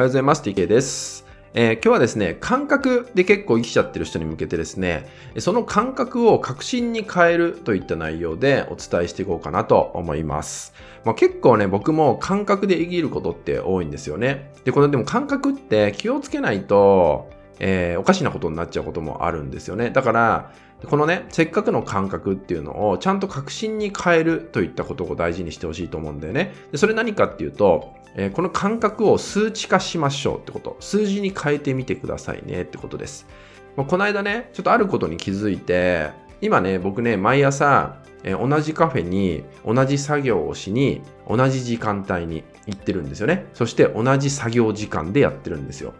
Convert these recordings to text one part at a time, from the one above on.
はようございます。TK です。えー、今日はですね、感覚で結構生きちゃってる人に向けてですね、その感覚を確信に変えるといった内容でお伝えしていこうかなと思います。まあ、結構ね、僕も感覚で生きることって多いんですよね。で、これでも感覚って気をつけないと、えー、おかしなことになっちゃうこともあるんですよね。だから、このね、せっかくの感覚っていうのをちゃんと確信に変えるといったことを大事にしてほしいと思うんだよね。でそれ何かっていうと、えー、この感覚を数値化しましょうってこと。数字に変えてみてくださいねってことです。まあ、この間ね、ちょっとあることに気づいて、今ね、僕ね、毎朝、えー、同じカフェに同じ作業をしに同じ時間帯に行ってるんですよね。そして同じ作業時間でやってるんですよ。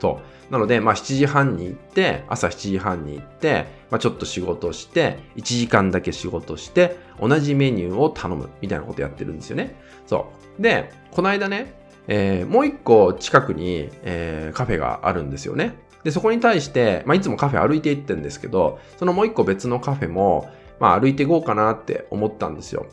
そう。なので、まあ7時半に行って、朝7時半に行って、まあちょっと仕事して、1時間だけ仕事して、同じメニューを頼むみたいなことやってるんですよね。そう。で、この間ね、えー、もう一個近くに、えー、カフェがあるんですよね。で、そこに対して、まあいつもカフェ歩いて行ってるんですけど、そのもう一個別のカフェも、まあ歩いていこうかなって思ったんですよ。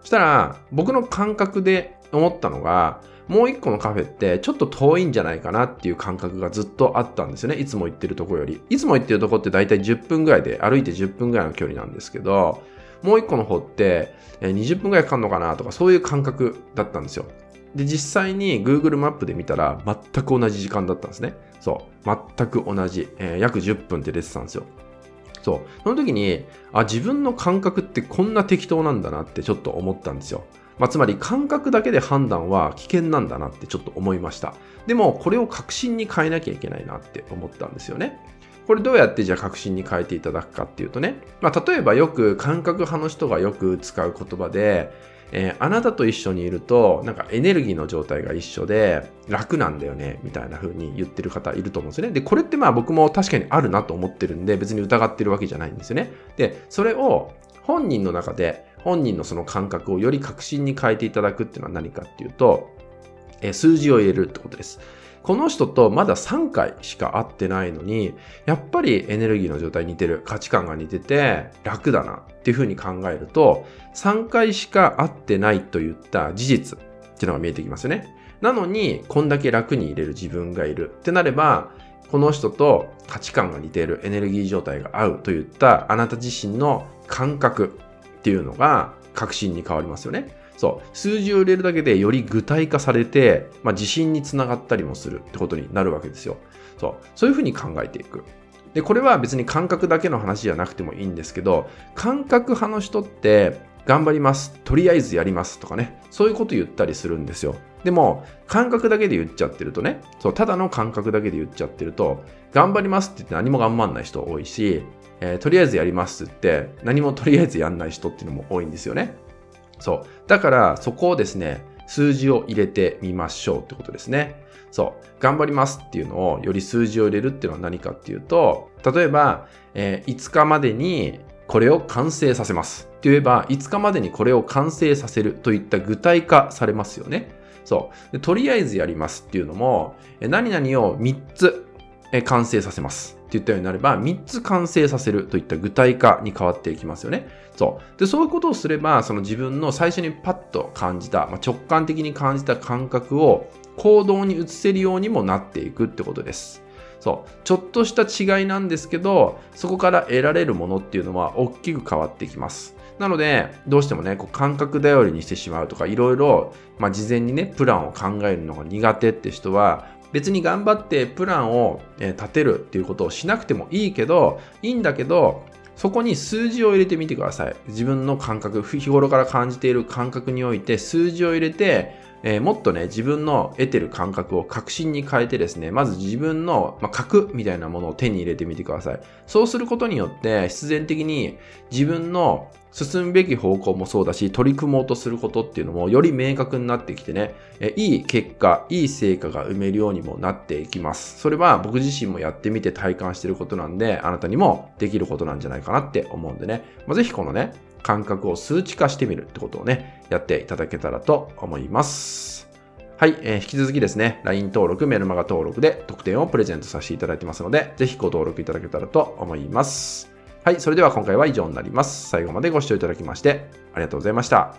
そしたら、僕の感覚で思ったのが、もう一個のカフェってちょっと遠いんじゃないかなっていう感覚がずっとあったんですよね。いつも行ってるとこより。いつも行ってるとこって大体10分ぐらいで、歩いて10分ぐらいの距離なんですけど、もう一個の方って20分ぐらいかかるのかなとかそういう感覚だったんですよ。で、実際に Google マップで見たら全く同じ時間だったんですね。そう。全く同じ。えー、約10分って出てたんですよ。そう。その時に、あ、自分の感覚ってこんな適当なんだなってちょっと思ったんですよ。まあ、つまり感覚だけで判断は危険なんだなってちょっと思いました。でも、これを確信に変えなきゃいけないなって思ったんですよね。これどうやってじゃあ確信に変えていただくかっていうとね、まあ、例えばよく感覚派の人がよく使う言葉で、えー、あなたと一緒にいると、なんかエネルギーの状態が一緒で楽なんだよね、みたいな風に言ってる方いると思うんですよね。で、これってまあ僕も確かにあるなと思ってるんで、別に疑ってるわけじゃないんですよね。で、それを本人の中で本人のその感覚をより確信に変えていただくっていうのは何かっていうと、え数字を入れるってことです。この人とまだ3回しか会ってないのに、やっぱりエネルギーの状態似てる、価値観が似てて楽だなっていうふうに考えると、3回しか会ってないといった事実っていうのが見えてきますよね。なのに、こんだけ楽に入れる自分がいるってなれば、この人と価値観が似ているエネルギー状態が合うといったあなた自身の感覚っていうのが確信に変わりますよね。そう。数字を入れるだけでより具体化されて、まあ、自信につながったりもするってことになるわけですよ。そう。そういうふうに考えていく。で、これは別に感覚だけの話じゃなくてもいいんですけど、感覚派の人って頑張ります。とりあえずやりますとかね。そういうこと言ったりするんですよ。でも、感覚だけで言っちゃってるとね、そう、ただの感覚だけで言っちゃってると、頑張りますって言って何も頑張んない人多いし、えー、とりあえずやりますって言って、何もとりあえずやんない人っていうのも多いんですよね。そう。だから、そこをですね、数字を入れてみましょうってことですね。そう。頑張りますっていうのを、より数字を入れるっていうのは何かっていうと、例えば、えー、5日までにこれを完成させますって言えば、5日までにこれを完成させるといった具体化されますよね。そう。とりあえずやりますっていうのも、何々を3つ完成させます。って言ったようになれば、3つ完成させるといった具体化に変わっていきますよね。そう。で、そういうことをすれば、その自分の最初にパッと感じた、まあ、直感的に感じた感覚を行動に移せるようにもなっていくってことです。そう。ちょっとした違いなんですけど、そこから得られるものっていうのは大きく変わってきます。なので、どうしてもね、こう感覚頼りにしてしまうとか、いろいろ、まあ、事前にね、プランを考えるのが苦手って人は、別に頑張ってプランを立てるっていうことをしなくてもいいけど、いいんだけど、そこに数字を入れてみてください。自分の感覚、日頃から感じている感覚において数字を入れて、えー、もっとね、自分の得てる感覚を確信に変えてですね、まず自分の、まあ、核みたいなものを手に入れてみてください。そうすることによって、必然的に自分の進むべき方向もそうだし、取り組もうとすることっていうのもより明確になってきてね、えいい結果、いい成果が埋めるようにもなっていきます。それは僕自身もやってみて体感してることなんで、あなたにもできることなんじゃないかなって思うんでね、まあ、ぜひこのね、感覚を数値化してみるってことをね、やっていただけたらと思います。はい、えー、引き続きですね、LINE 登録、メルマガ登録で特典をプレゼントさせていただいてますので、ぜひご登録いただけたらと思います。はい、それでは今回は以上になります。最後までご視聴いただきましてありがとうございました。